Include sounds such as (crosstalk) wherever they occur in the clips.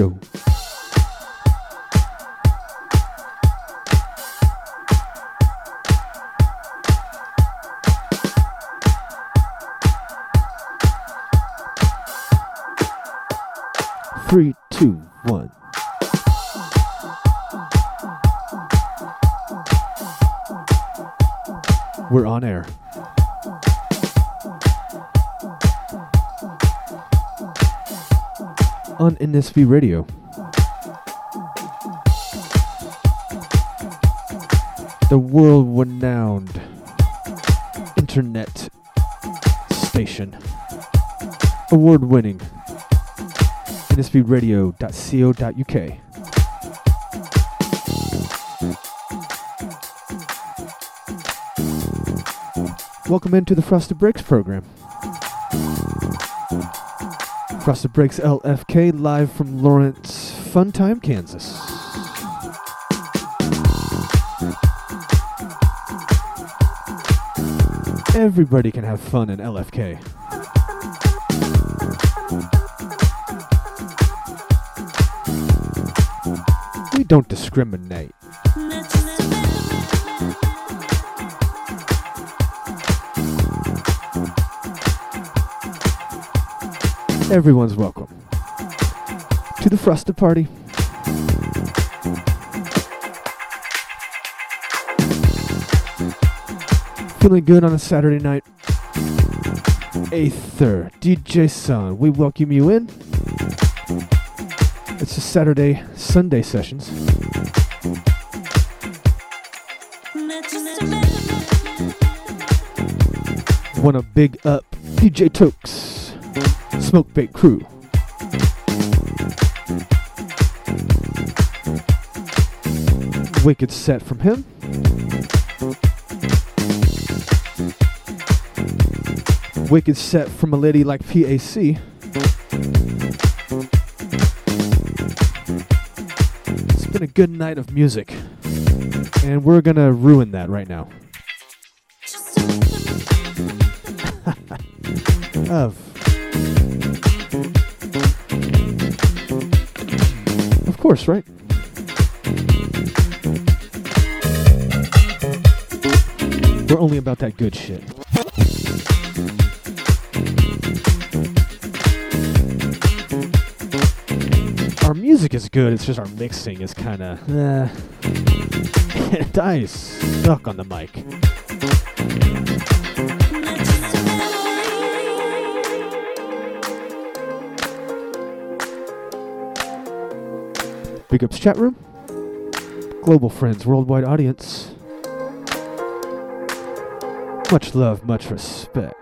go. Three, two, one. We're on air. On NSB Radio. The world renowned internet station. Award winning. NSBRadio.co.uk. Welcome into the Frosted Breaks program. Frosted Breaks LFK live from Lawrence Funtime, Kansas. Everybody can have fun in LFK. We don't discriminate. Everyone's welcome to the Frosted Party. Feeling good on a Saturday night. Aether, DJ Sun, we welcome you in. It's a Saturday, Sunday sessions. Want to big up DJ Tokes, Smoke Bait Crew. Wicked set from him. Wicked set from a lady like PAC. It's been a good night of music. And we're gonna ruin that right now. (laughs) of. Course, right? We're only about that good shit. Our music is good, it's just our mixing is kind of. Eh. and (laughs) I suck on the mic. Big ups chat room. Global friends, worldwide audience. Much love, much respect.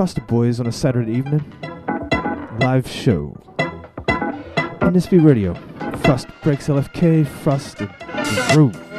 Frosted Boys on a Saturday evening. Live show. NSB Radio. Frost breaks LFK. Frosted Groove.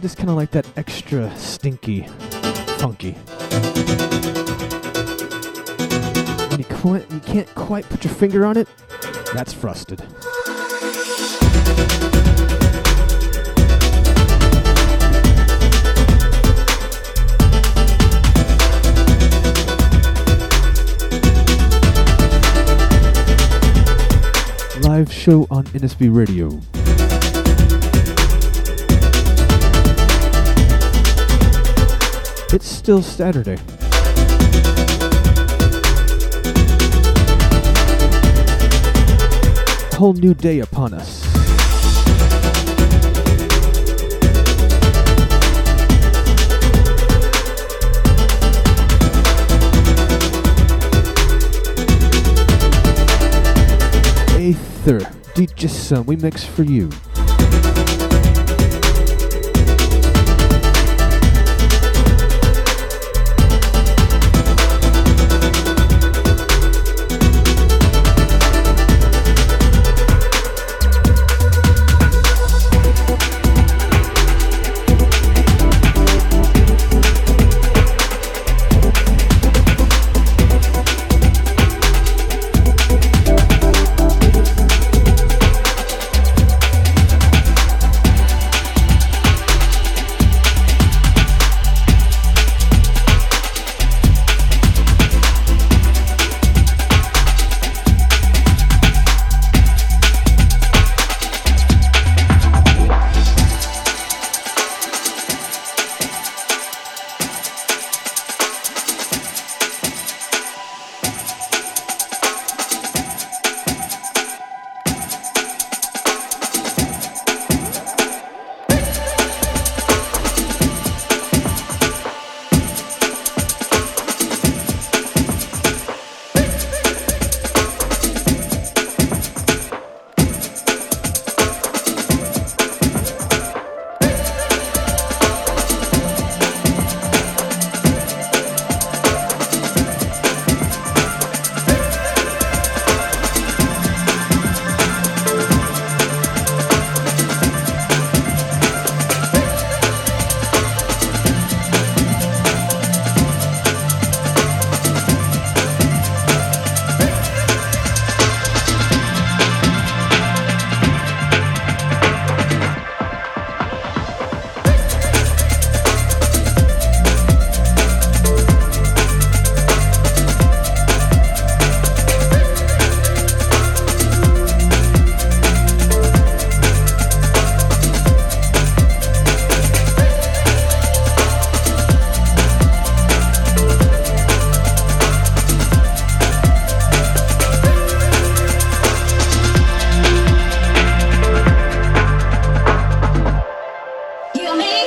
Frosted is kind of like that extra stinky, funky. When you, quite, you can't quite put your finger on it, that's frosted. Live show on NSB Radio. It's still Saturday. Whole new day upon us. Aether, DJ Sun, we mix for you. You.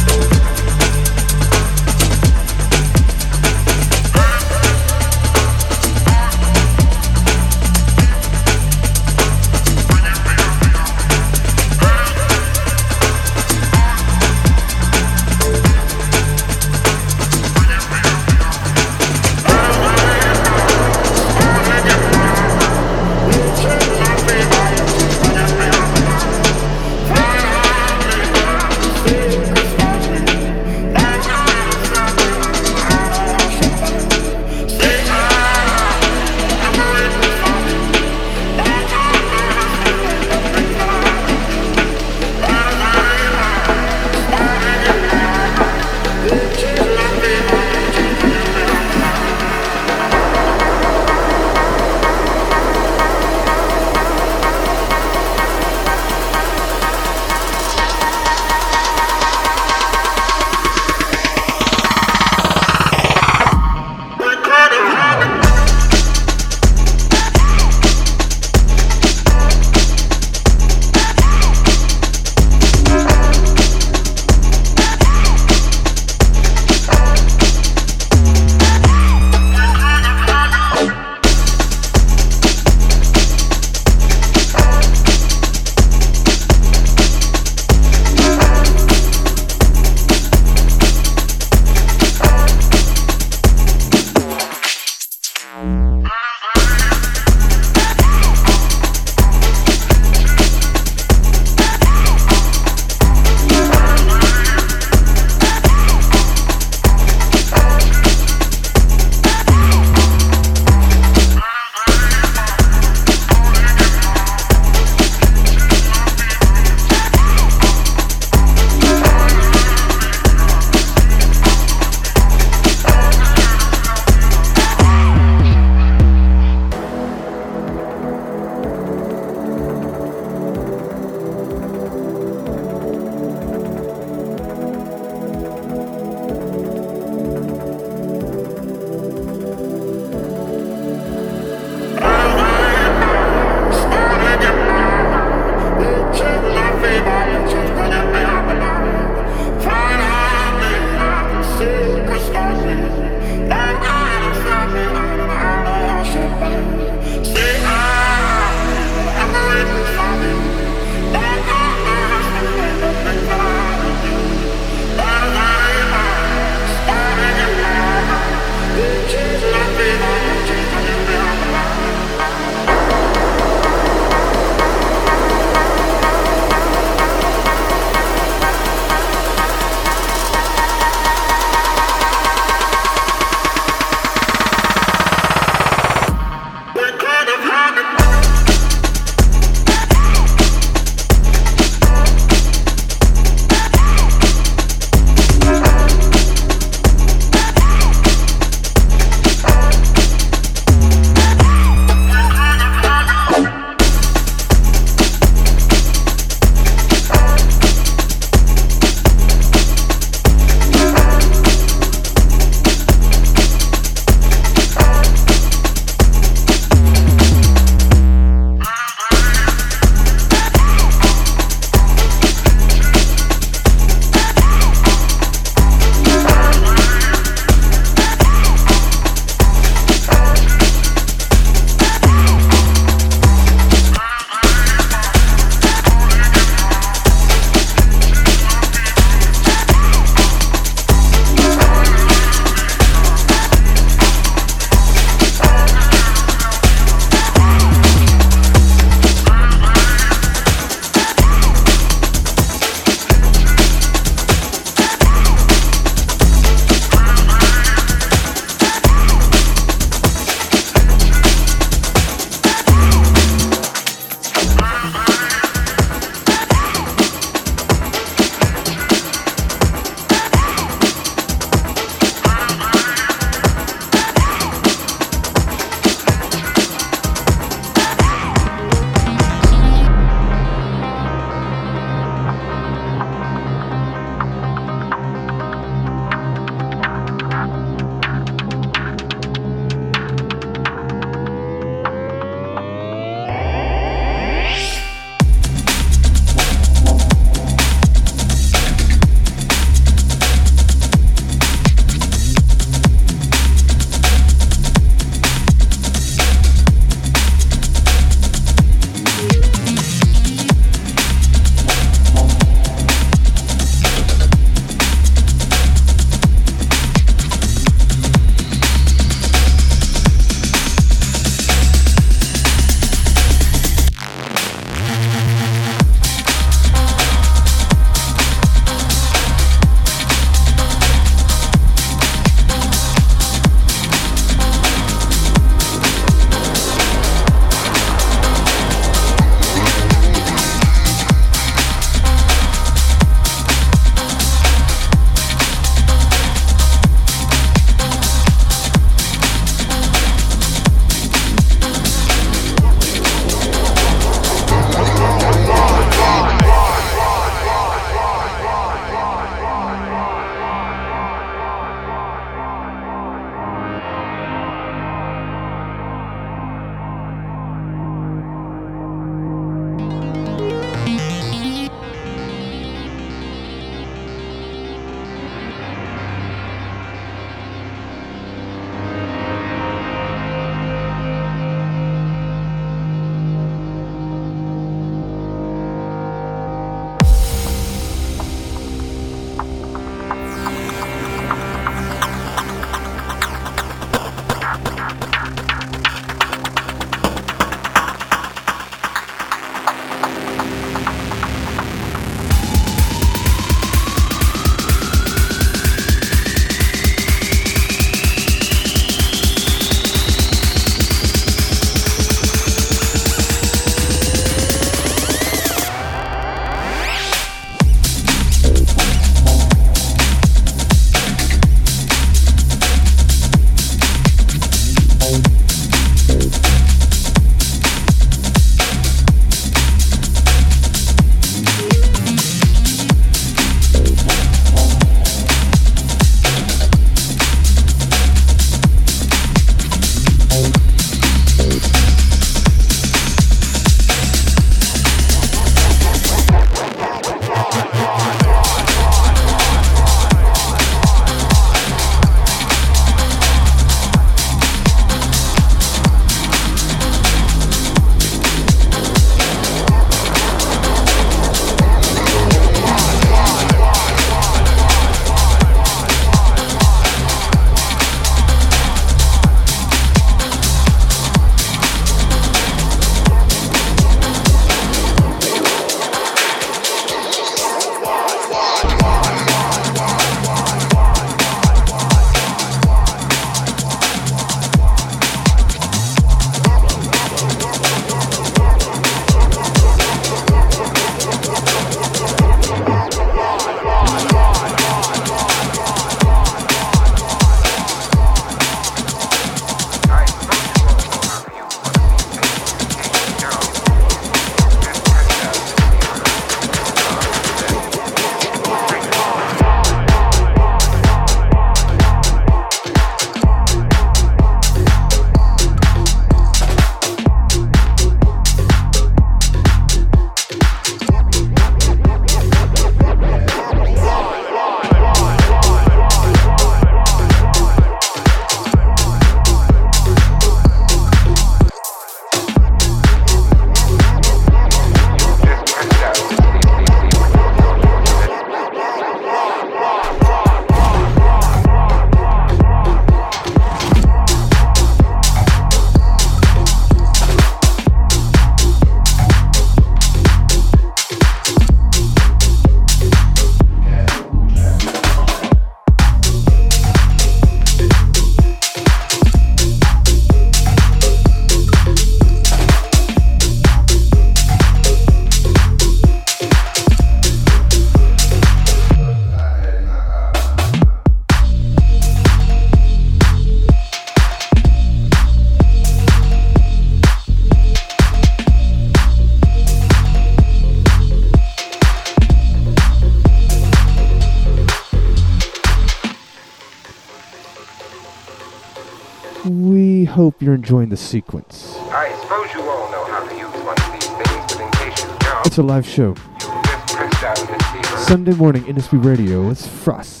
You're enjoying the sequence. I suppose you all know how to use one of these things, but in case you don't, It's a live show. you just press down this. Sunday morning, NSB Radio. It's Frost.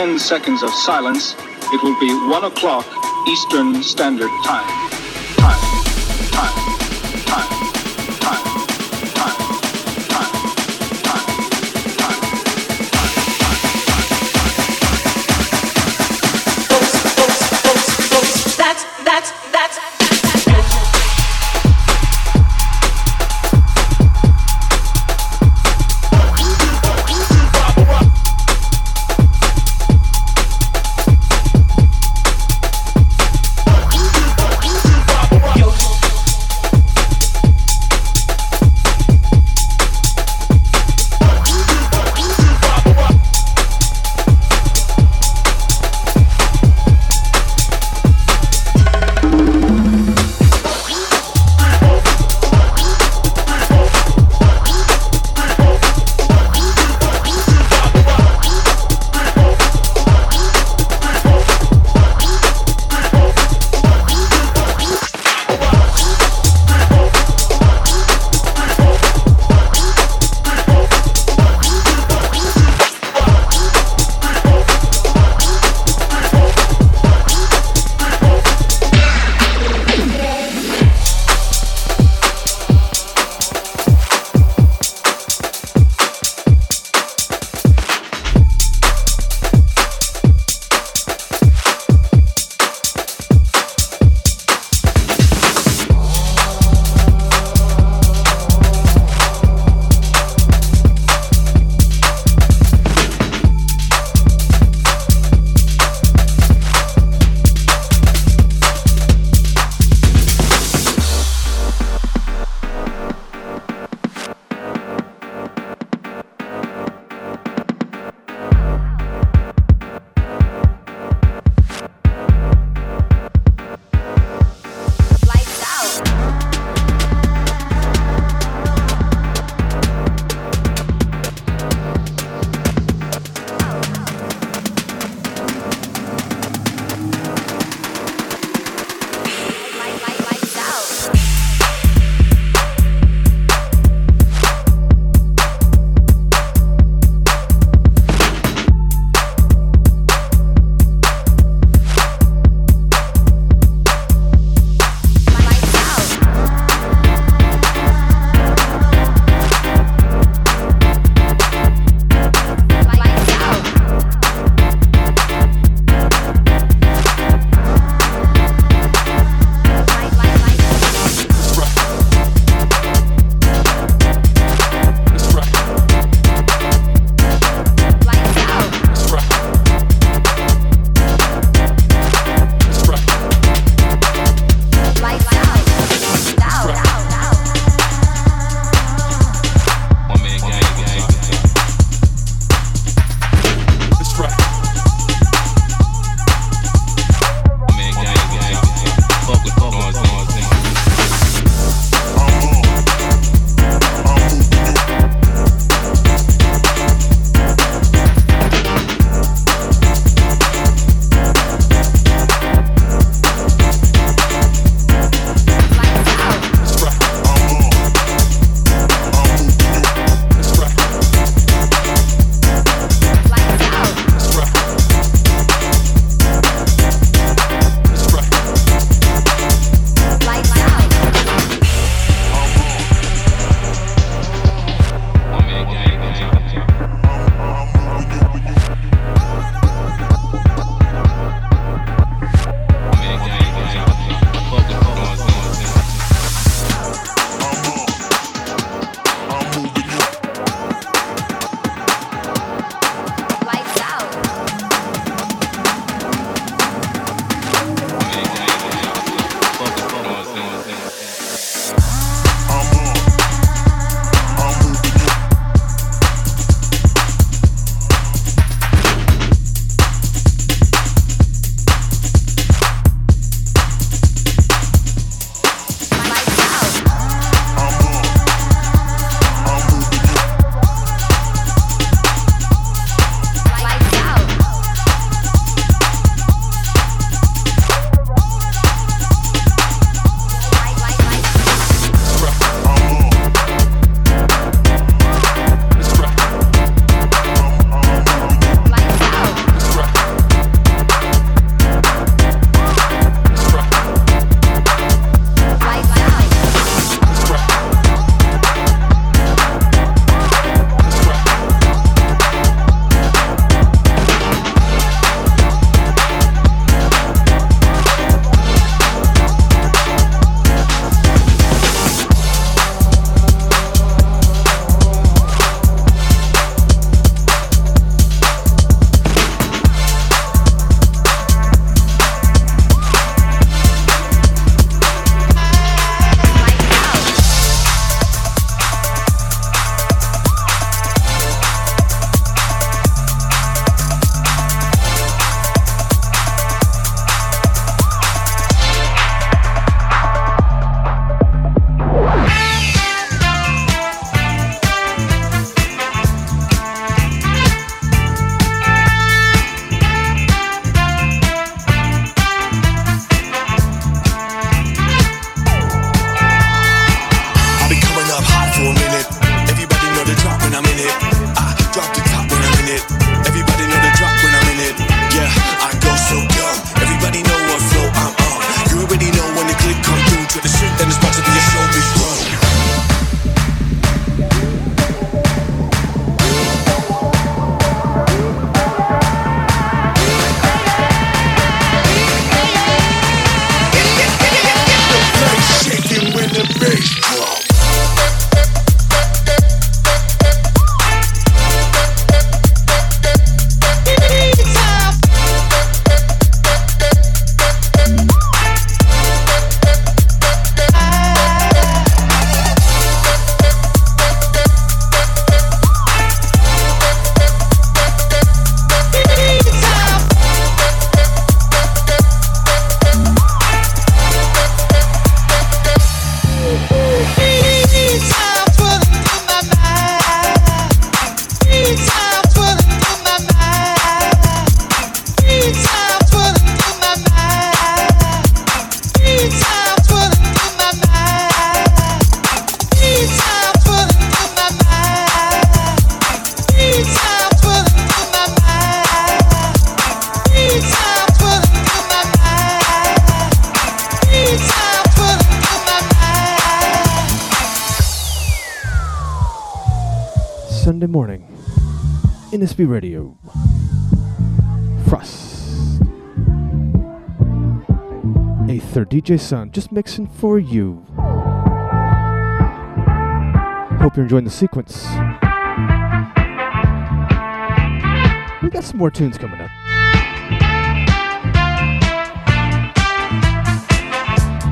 10 seconds of silence, it will be 1 o'clock Eastern Standard Time. Time. DJ Sun, just mixing for you. Hope you're enjoying the sequence. We got some more tunes coming up.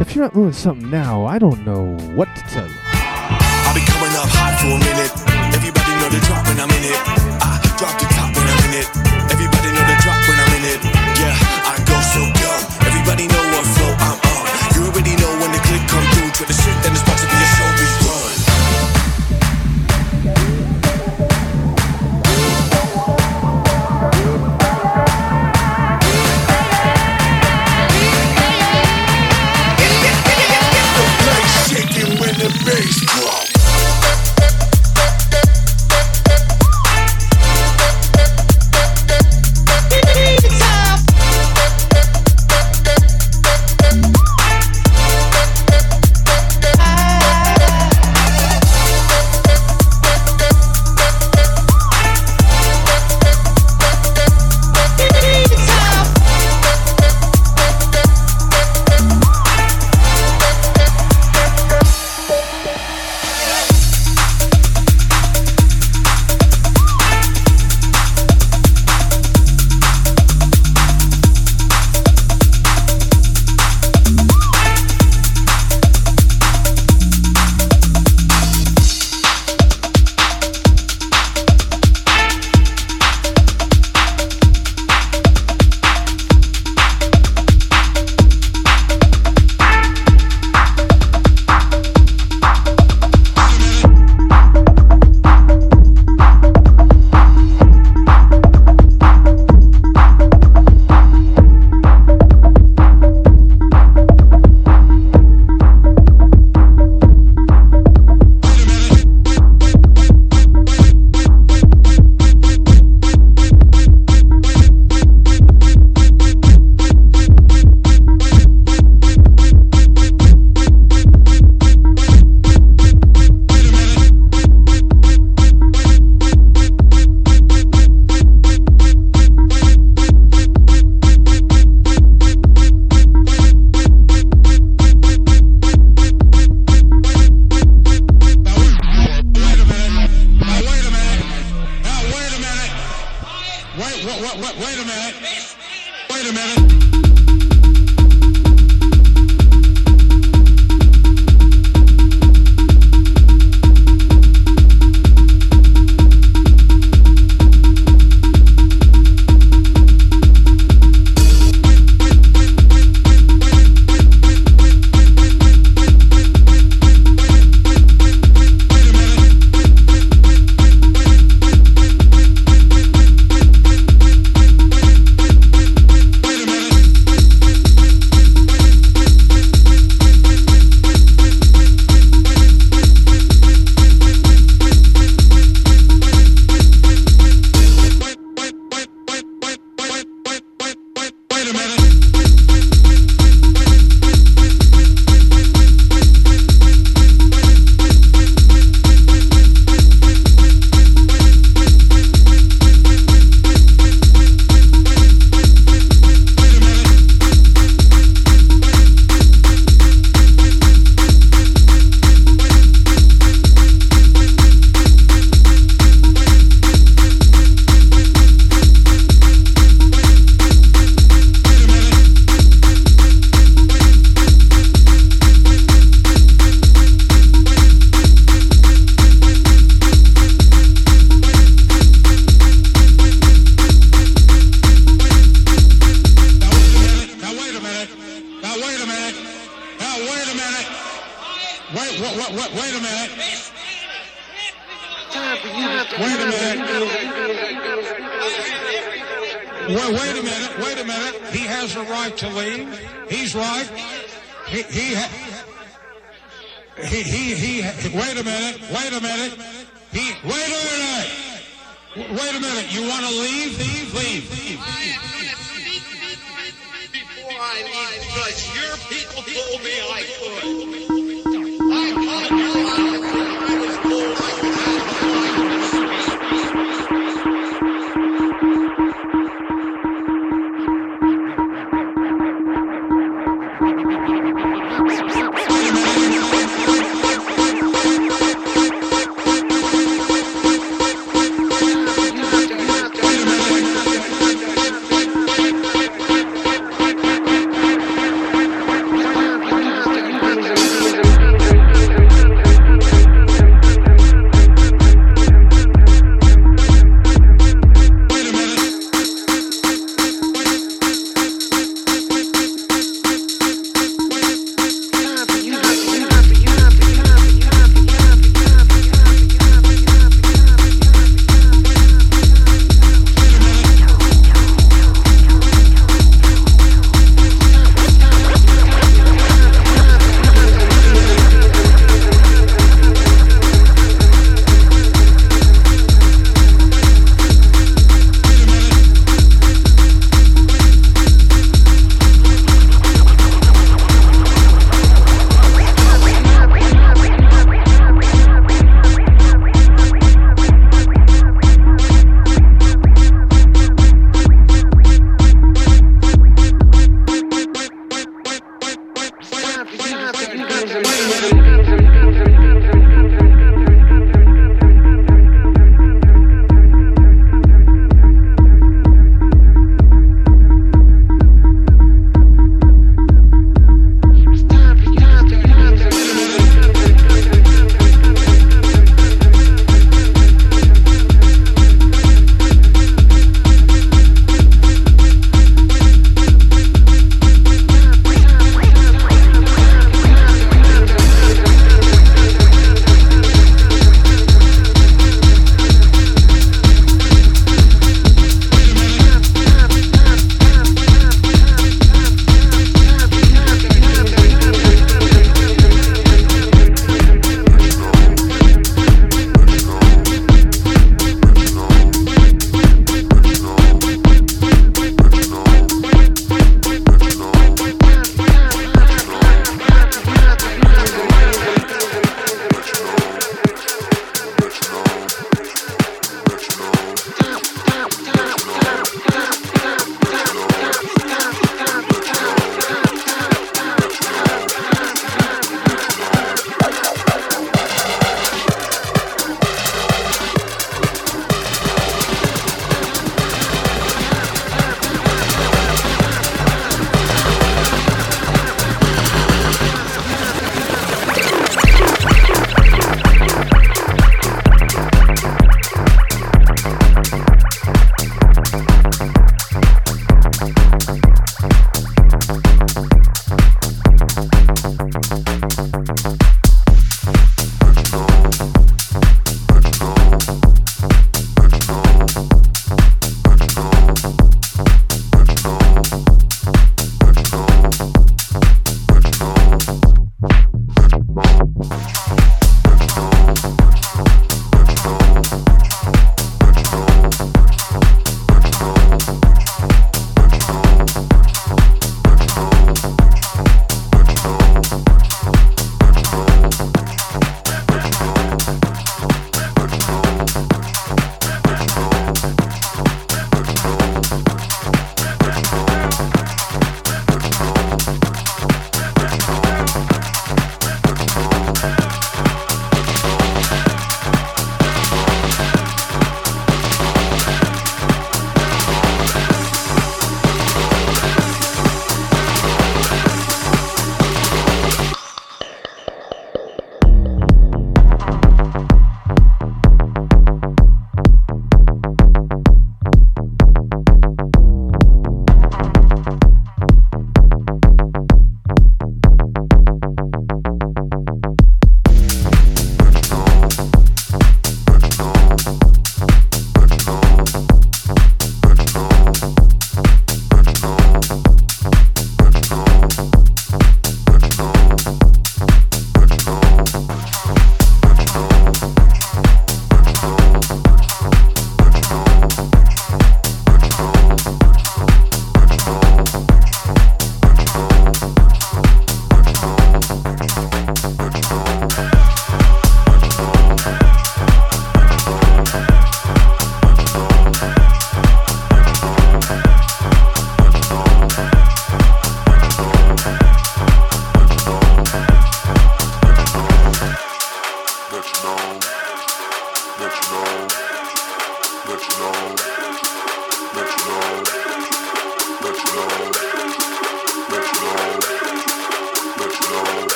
If you're not doing something now, I don't know what to tell you. I'll be coming up hot for a minute. Everybody know the drop when I'm in it.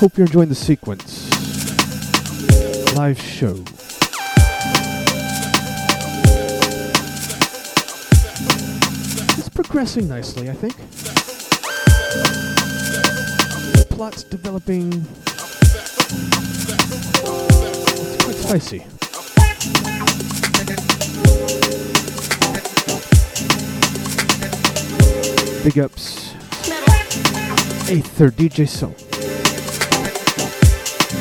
Hope you're enjoying the sequence. Live show. It's progressing nicely, I think. Plot's developing. It's quite spicy. Big ups. Aether DJ Soul.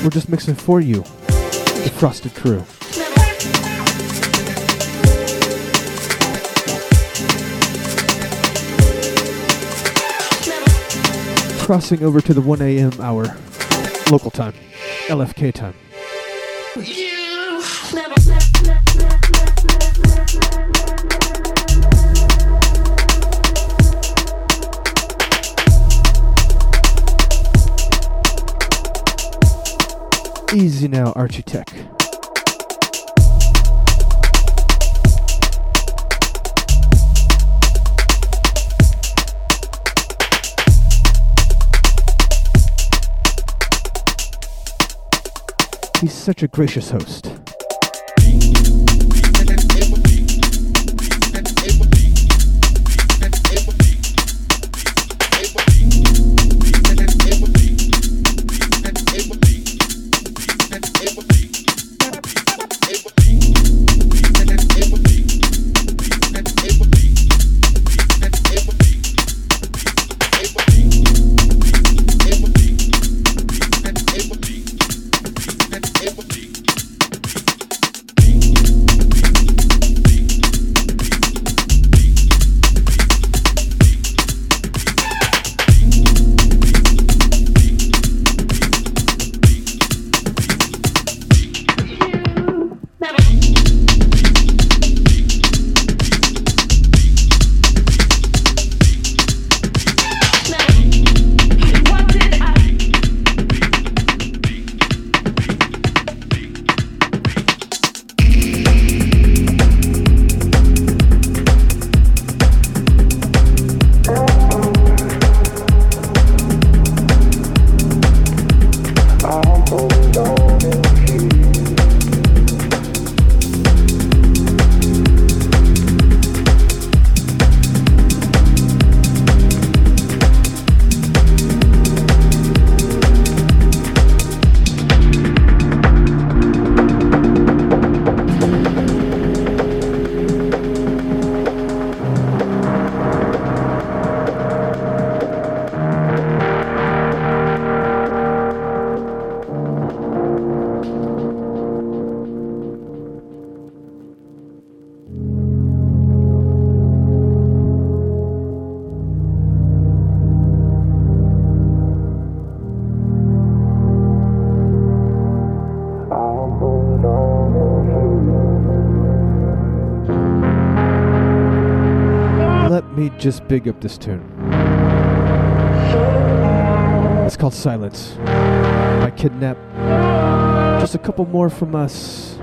We're just mixing for you, the Frosted Crew. Crossing over to the 1 a.m. hour, local time, LFK time. Easy now, Archie Tech. He's such a gracious host. Big up this tune. It's called Silence by Kidnap. Just a couple more from us.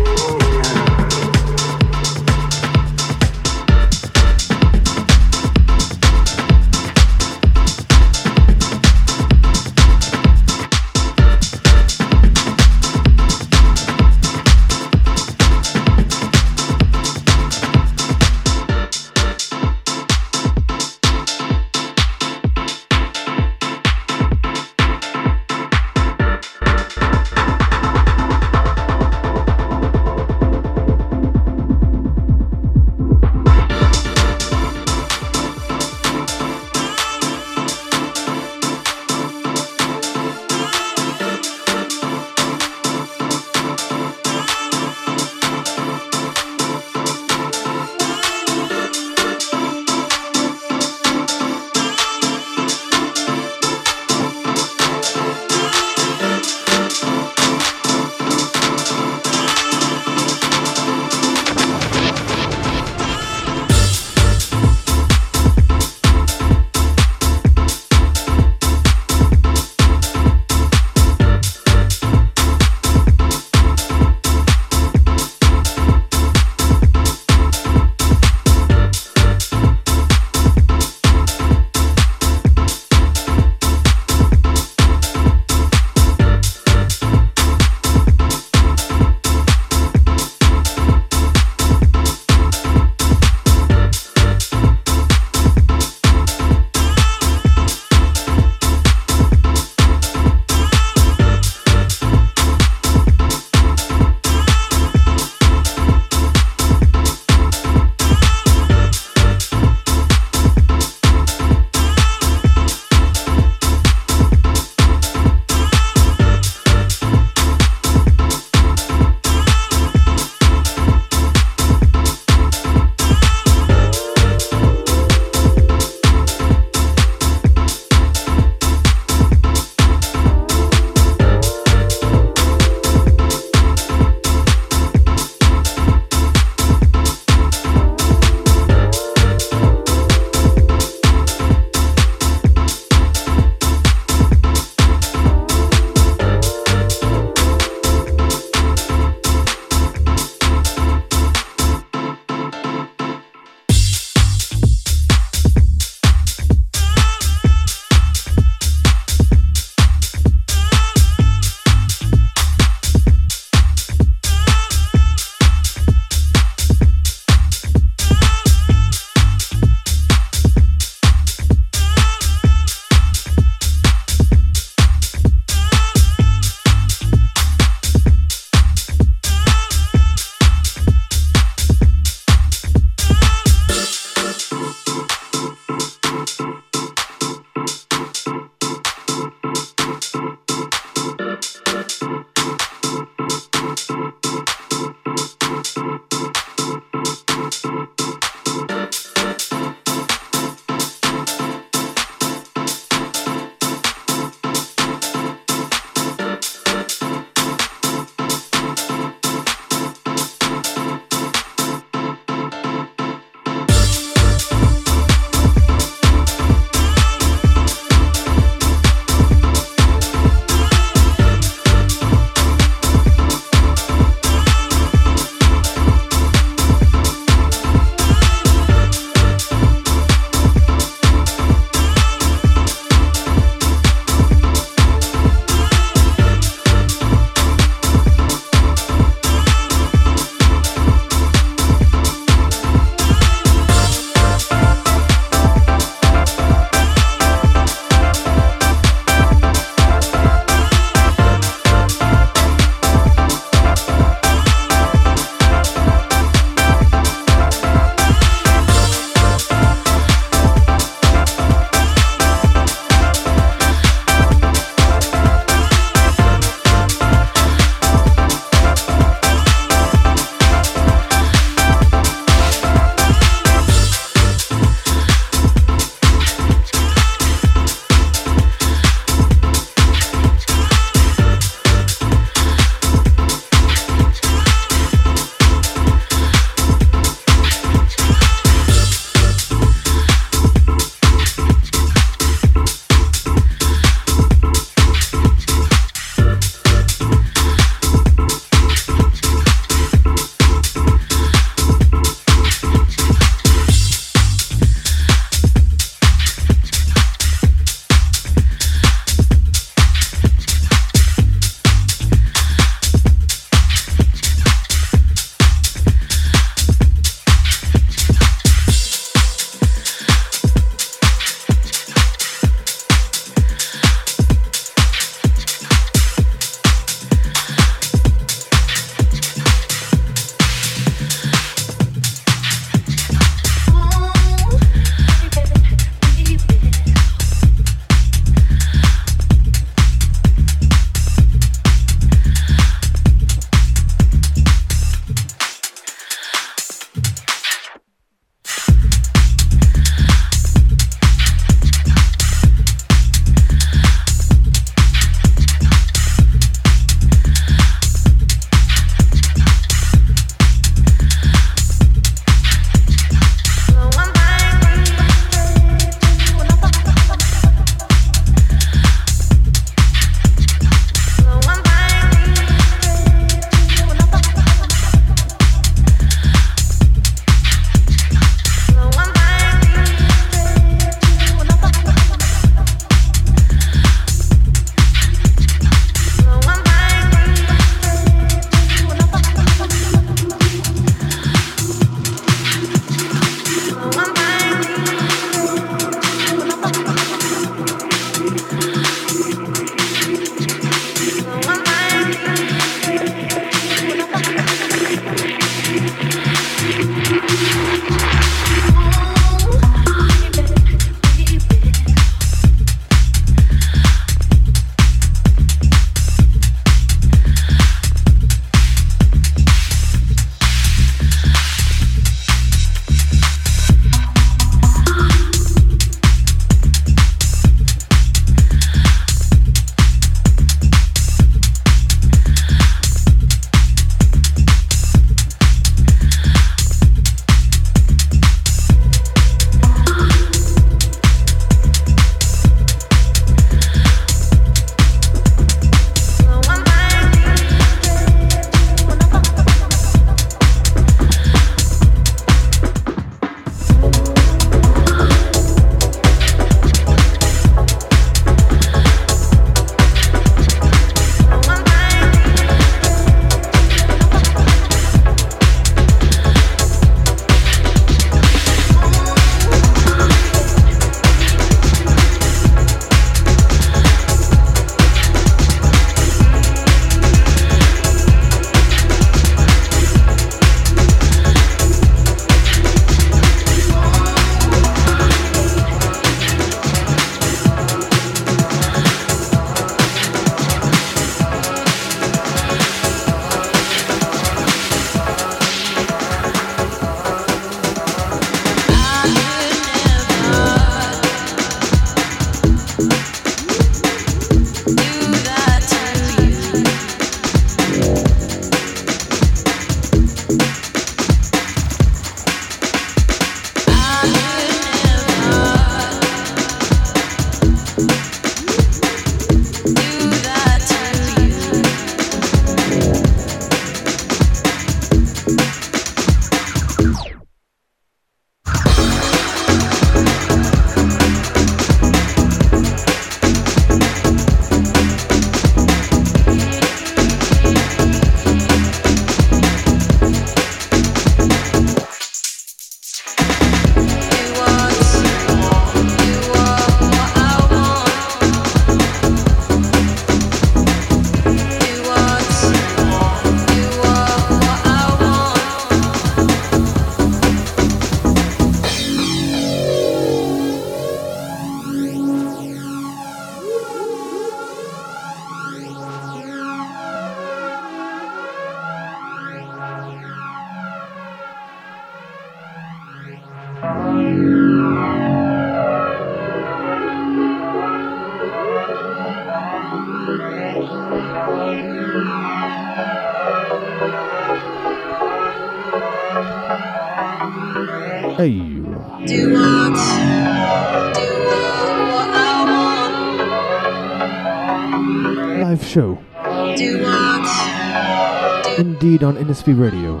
Radio.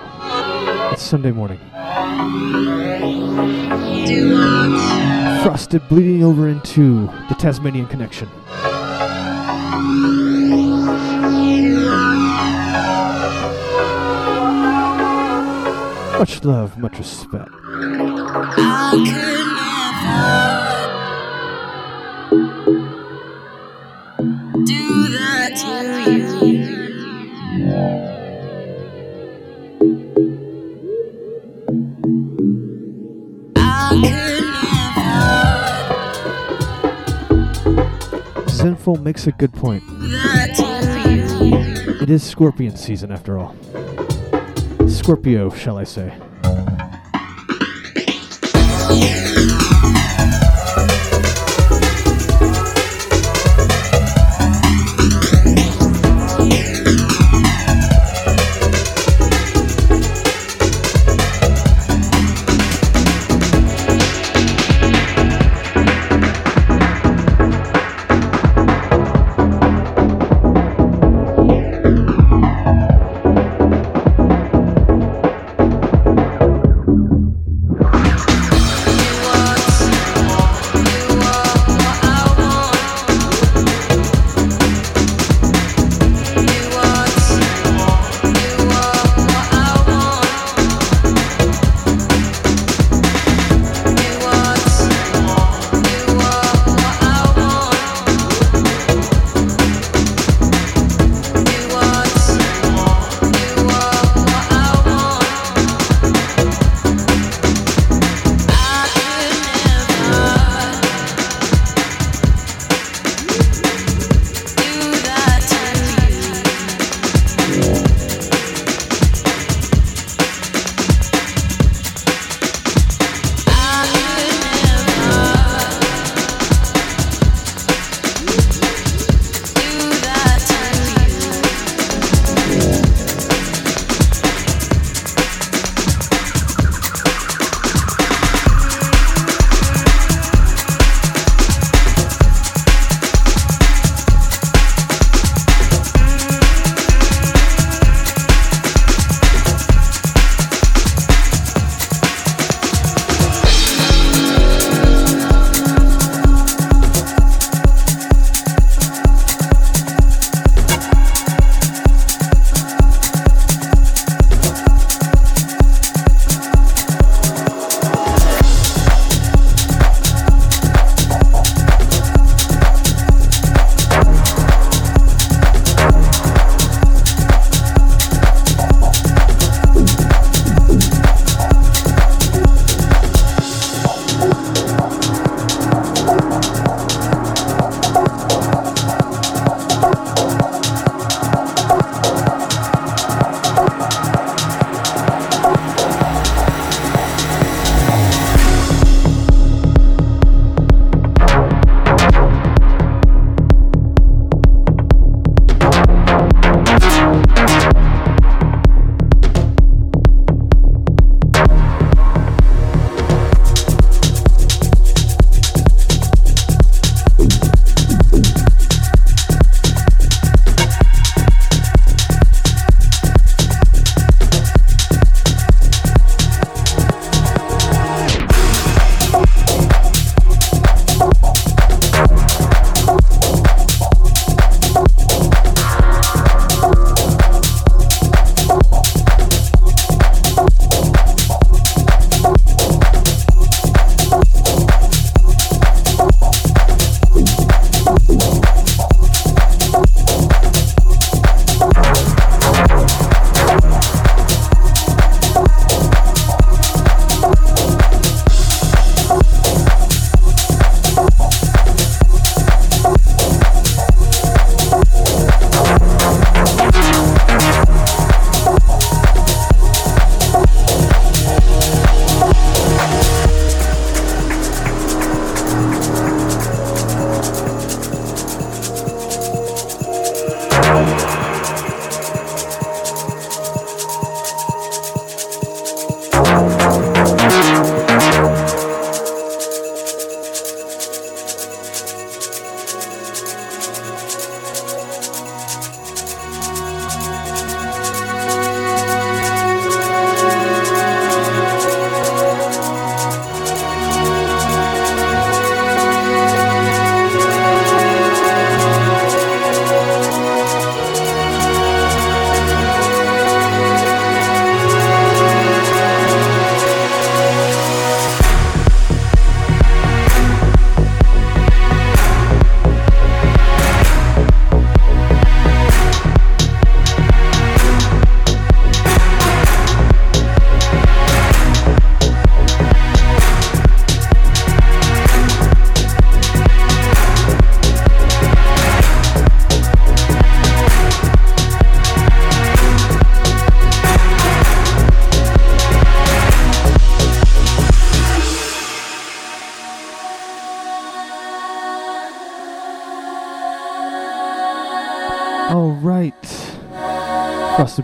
It's Sunday morning. Frosted bleeding over into the Tasmanian connection. Much love, much respect. Makes a good point. It is scorpion season after all. Scorpio, shall I say.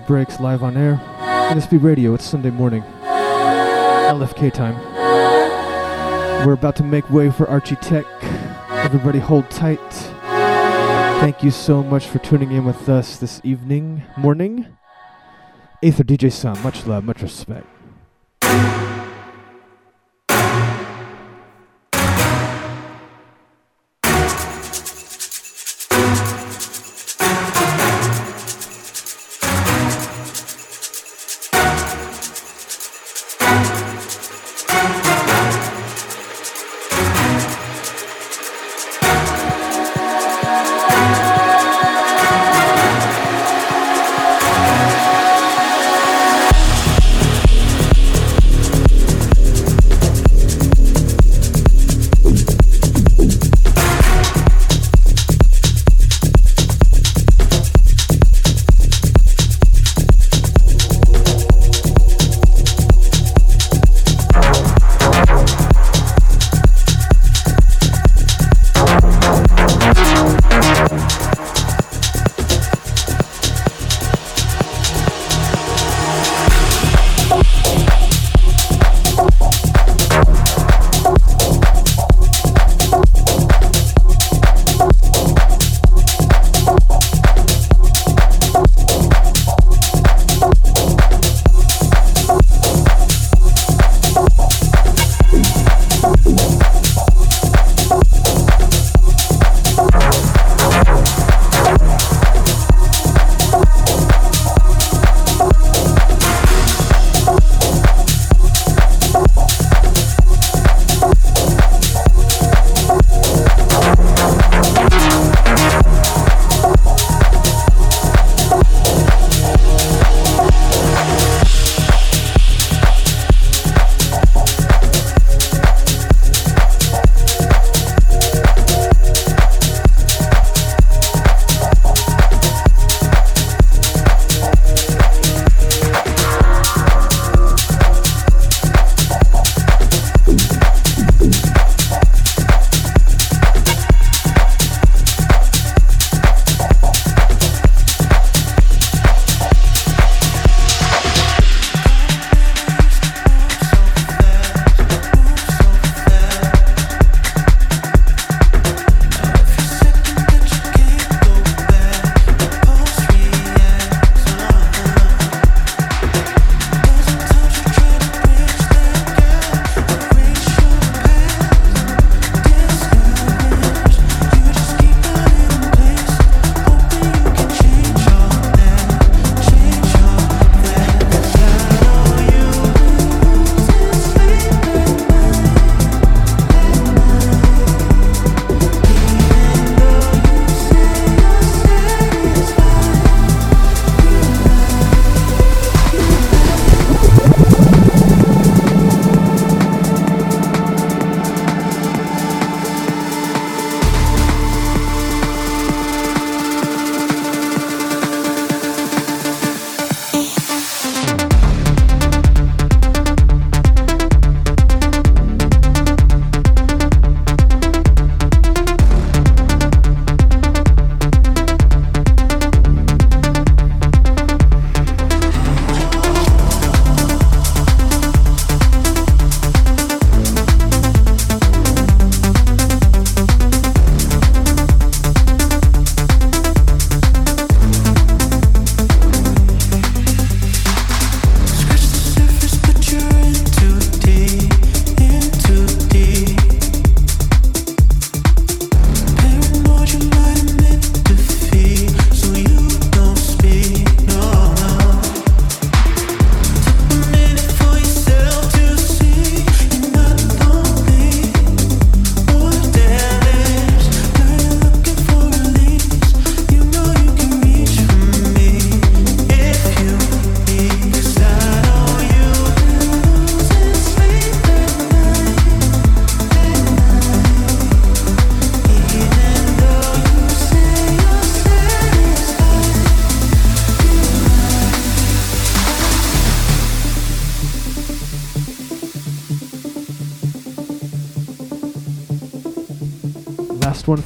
Breaks live on air. NSB Radio, it's Sunday morning. LFK time. We're about to make way for Archie Tech. Everybody hold tight. Thank you so much for tuning in with us this evening, morning. Aether DJ Sam, much love, much respect.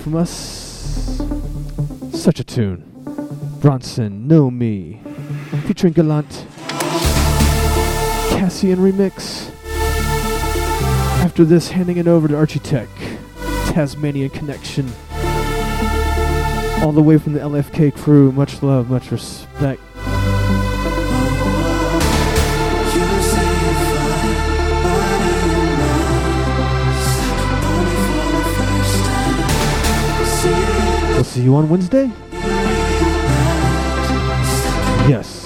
From us. Such a tune. Bronson, Know Me, featuring Gallant, Cassian remix. After this, handing it over to Archie Tech, Tasmanian Connection. All the way from the LFK crew, much love, much respect. You on Wednesday. Yes.